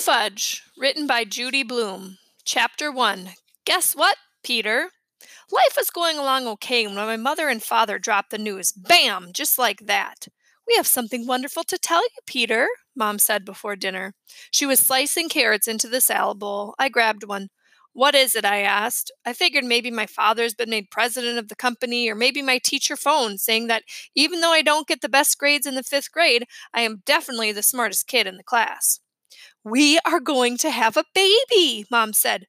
Fudge, written by Judy Blume. Chapter 1 Guess what, Peter? Life was going along okay when my mother and father dropped the news. Bam! Just like that. We have something wonderful to tell you, Peter, Mom said before dinner. She was slicing carrots into the salad bowl. I grabbed one. What is it? I asked. I figured maybe my father's been made president of the company, or maybe my teacher phoned saying that even though I don't get the best grades in the fifth grade, I am definitely the smartest kid in the class. We are going to have a baby, Mom said.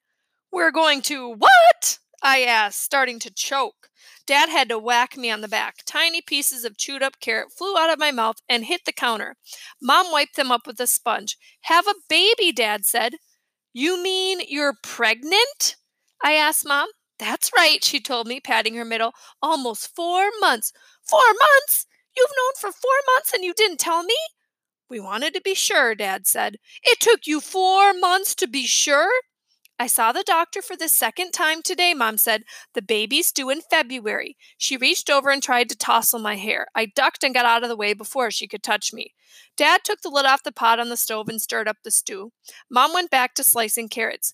We're going to what? I asked, starting to choke. Dad had to whack me on the back. Tiny pieces of chewed up carrot flew out of my mouth and hit the counter. Mom wiped them up with a sponge. Have a baby, Dad said. You mean you're pregnant? I asked Mom. That's right, she told me, patting her middle. Almost four months. Four months? You've known for four months and you didn't tell me? We wanted to be sure, Dad said. It took you four months to be sure? I saw the doctor for the second time today, Mom said. The baby's due in February. She reached over and tried to tousle my hair. I ducked and got out of the way before she could touch me. Dad took the lid off the pot on the stove and stirred up the stew. Mom went back to slicing carrots.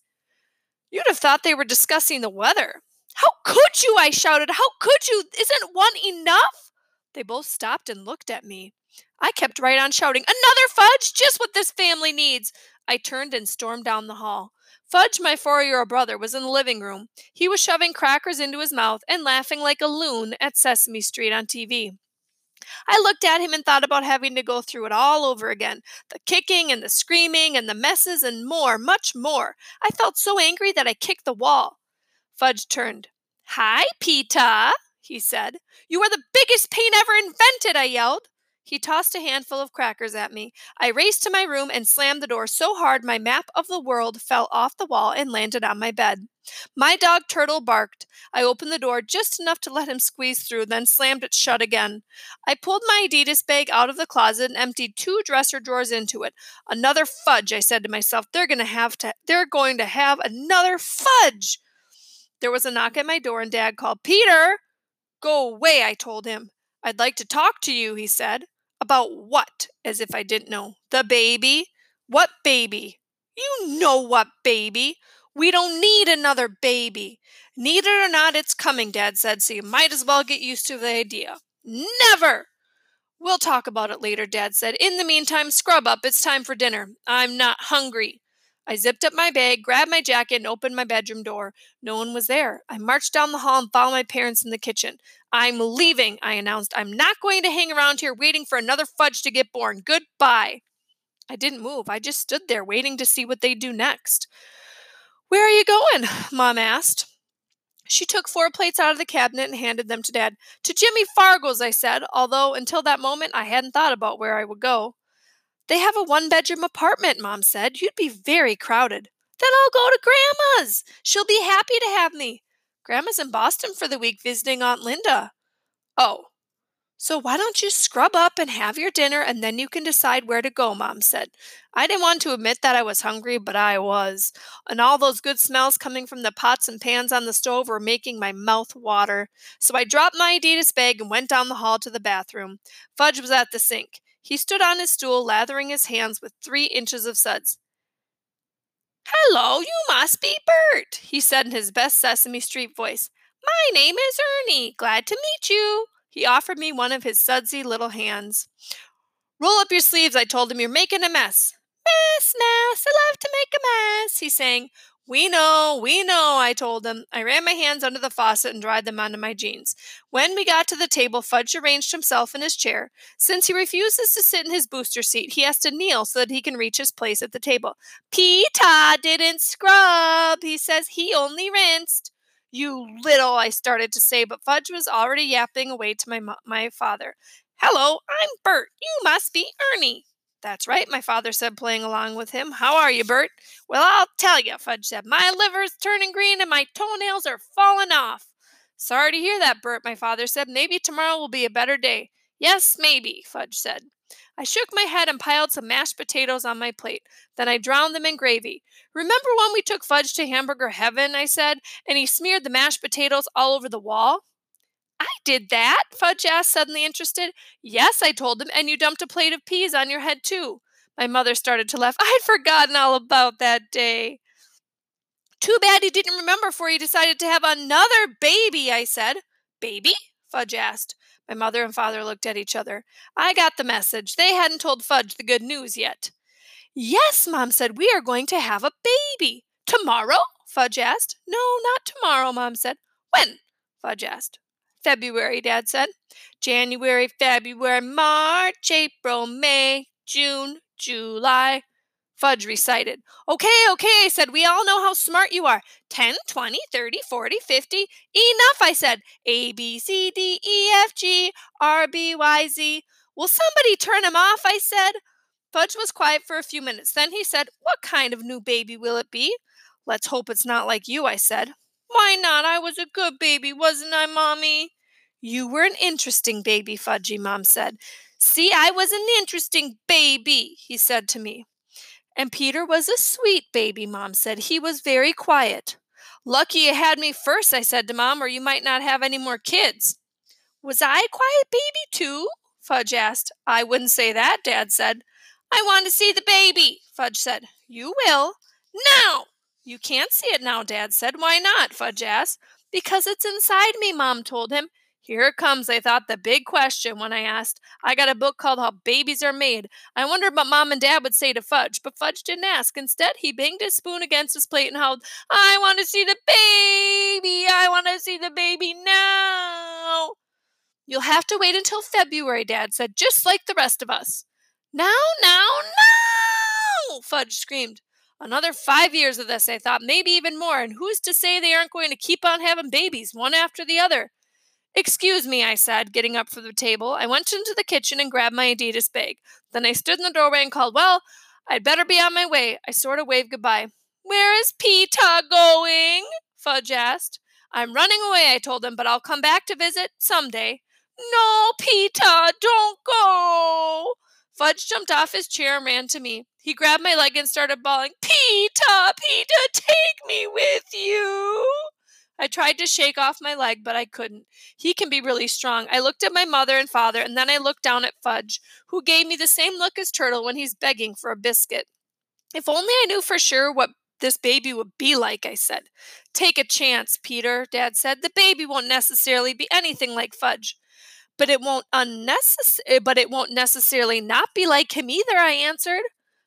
You'd have thought they were discussing the weather. How could you? I shouted. How could you? Isn't one enough? They both stopped and looked at me. I kept right on shouting, Another fudge! Just what this family needs! I turned and stormed down the hall. Fudge, my four year old brother, was in the living room. He was shoving crackers into his mouth and laughing like a loon at Sesame Street on TV. I looked at him and thought about having to go through it all over again the kicking and the screaming and the messes and more, much more. I felt so angry that I kicked the wall. Fudge turned. Hi, Pita, he said. You are the biggest pain ever invented, I yelled. He tossed a handful of crackers at me. I raced to my room and slammed the door so hard my map of the world fell off the wall and landed on my bed. My dog Turtle barked. I opened the door just enough to let him squeeze through, then slammed it shut again. I pulled my Adidas bag out of the closet and emptied two dresser drawers into it. Another fudge, I said to myself. They're going to have to they're going to have another fudge. There was a knock at my door and Dad called, "Peter!" "Go away," I told him. "I'd like to talk to you," he said. About what? As if I didn't know. The baby? What baby? You know what baby. We don't need another baby. Need it or not, it's coming, Dad said, so you might as well get used to the idea. Never! We'll talk about it later, Dad said. In the meantime, scrub up. It's time for dinner. I'm not hungry. I zipped up my bag, grabbed my jacket, and opened my bedroom door. No one was there. I marched down the hall and found my parents in the kitchen. I'm leaving, I announced. I'm not going to hang around here waiting for another fudge to get born. Goodbye. I didn't move. I just stood there waiting to see what they'd do next. Where are you going? Mom asked. She took four plates out of the cabinet and handed them to Dad. To Jimmy Fargo's, I said, although until that moment I hadn't thought about where I would go. They have a one bedroom apartment, Mom said. You'd be very crowded. Then I'll go to Grandma's. She'll be happy to have me. Grandma's in Boston for the week visiting Aunt Linda. Oh, so why don't you scrub up and have your dinner and then you can decide where to go, Mom said. I didn't want to admit that I was hungry, but I was. And all those good smells coming from the pots and pans on the stove were making my mouth water. So I dropped my Adidas bag and went down the hall to the bathroom. Fudge was at the sink. He stood on his stool, lathering his hands with three inches of suds. Hello, you must be Bert, he said in his best Sesame Street voice. My name is Ernie. Glad to meet you. He offered me one of his sudsy little hands. Roll up your sleeves, I told him. You're making a mess. Mess, mess, I love to make a mess, he sang. We know, we know, I told him. I ran my hands under the faucet and dried them onto my jeans. When we got to the table, Fudge arranged himself in his chair. Since he refuses to sit in his booster seat, he has to kneel so that he can reach his place at the table. Pita didn't scrub, he says. He only rinsed. You little, I started to say, but Fudge was already yapping away to my, my father. Hello, I'm Bert. You must be Ernie. That's right, my father said, playing along with him. How are you, Bert? Well, I'll tell you, Fudge said. My liver's turning green and my toenails are falling off. Sorry to hear that, Bert, my father said. Maybe tomorrow will be a better day. Yes, maybe, Fudge said. I shook my head and piled some mashed potatoes on my plate. Then I drowned them in gravy. Remember when we took Fudge to hamburger heaven, I said, and he smeared the mashed potatoes all over the wall? Did that, Fudge asked, suddenly interested. Yes, I told him, and you dumped a plate of peas on your head, too. My mother started to laugh. I'd forgotten all about that day. Too bad he didn't remember for he decided to have another baby, I said. Baby? Fudge asked. My mother and father looked at each other. I got the message. They hadn't told Fudge the good news yet. Yes, Mom said, we are going to have a baby. Tomorrow? Fudge asked. No, not tomorrow, Mom said. When? Fudge asked. February, Dad said. January, February, March, April, May, June, July. Fudge recited. Okay, okay, I said. We all know how smart you are. 10, 20, 30, 40, 50. Enough, I said. A, B, C, D, E, F, G, R, B, Y, Z. Will somebody turn him off? I said. Fudge was quiet for a few minutes. Then he said, What kind of new baby will it be? Let's hope it's not like you, I said. Why not? I was a good baby, wasn't I, Mommy? You were an interesting baby, Fudgy, Mom said. See, I was an interesting baby, he said to me. And Peter was a sweet baby, Mom said. He was very quiet. Lucky you had me first, I said to Mom, or you might not have any more kids. Was I a quiet baby, too? Fudge asked. I wouldn't say that, Dad said. I want to see the baby, Fudge said. You will. Now! You can't see it now, Dad said. Why not? Fudge asked. Because it's inside me, Mom told him. Here it comes, I thought, the big question when I asked. I got a book called How Babies Are Made. I wondered what Mom and Dad would say to Fudge, but Fudge didn't ask. Instead, he banged his spoon against his plate and howled, I want to see the baby! I want to see the baby now! You'll have to wait until February, Dad said, just like the rest of us. Now, now, now! Fudge screamed. Another five years of this, I thought, maybe even more, and who's to say they aren't going to keep on having babies, one after the other? Excuse me, I said, getting up from the table. I went into the kitchen and grabbed my Adidas bag. Then I stood in the doorway and called, Well, I'd better be on my way. I sort of waved goodbye. Where is Peter going? Fudge asked. I'm running away, I told him, but I'll come back to visit someday. No, Peter, don't go. Fudge jumped off his chair and ran to me. He grabbed my leg and started bawling, Peter, Peter, take me with. I tried to shake off my leg, but I couldn't. He can be really strong. I looked at my mother and father, and then I looked down at Fudge, who gave me the same look as Turtle when he's begging for a biscuit. If only I knew for sure what this baby would be like, I said. Take a chance, Peter, Dad said. The baby won't necessarily be anything like Fudge. But it won't unnecess- eh, but it won't necessarily not be like him either, I answered.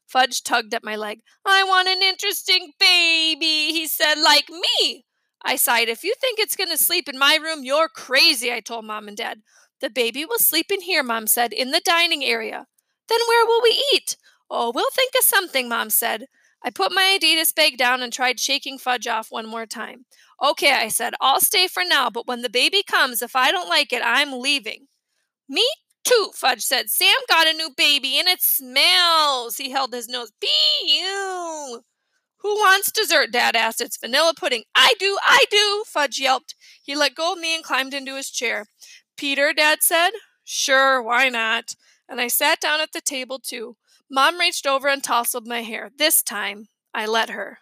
Fudge tugged at my leg. I want an interesting baby, he said, like me. I sighed. If you think it's going to sleep in my room, you're crazy, I told Mom and Dad. The baby will sleep in here, Mom said, in the dining area. Then where will we eat? Oh, we'll think of something, Mom said. I put my Adidas bag down and tried shaking Fudge off one more time. Okay, I said, I'll stay for now, but when the baby comes, if I don't like it, I'm leaving. Me too, Fudge said. Sam got a new baby and it smells. He held his nose. Be you. Who wants dessert? Dad asked. It's vanilla pudding. I do, I do, Fudge yelped. He let go of me and climbed into his chair. Peter, Dad said. Sure, why not? And I sat down at the table too. Mom reached over and tousled my hair. This time, I let her.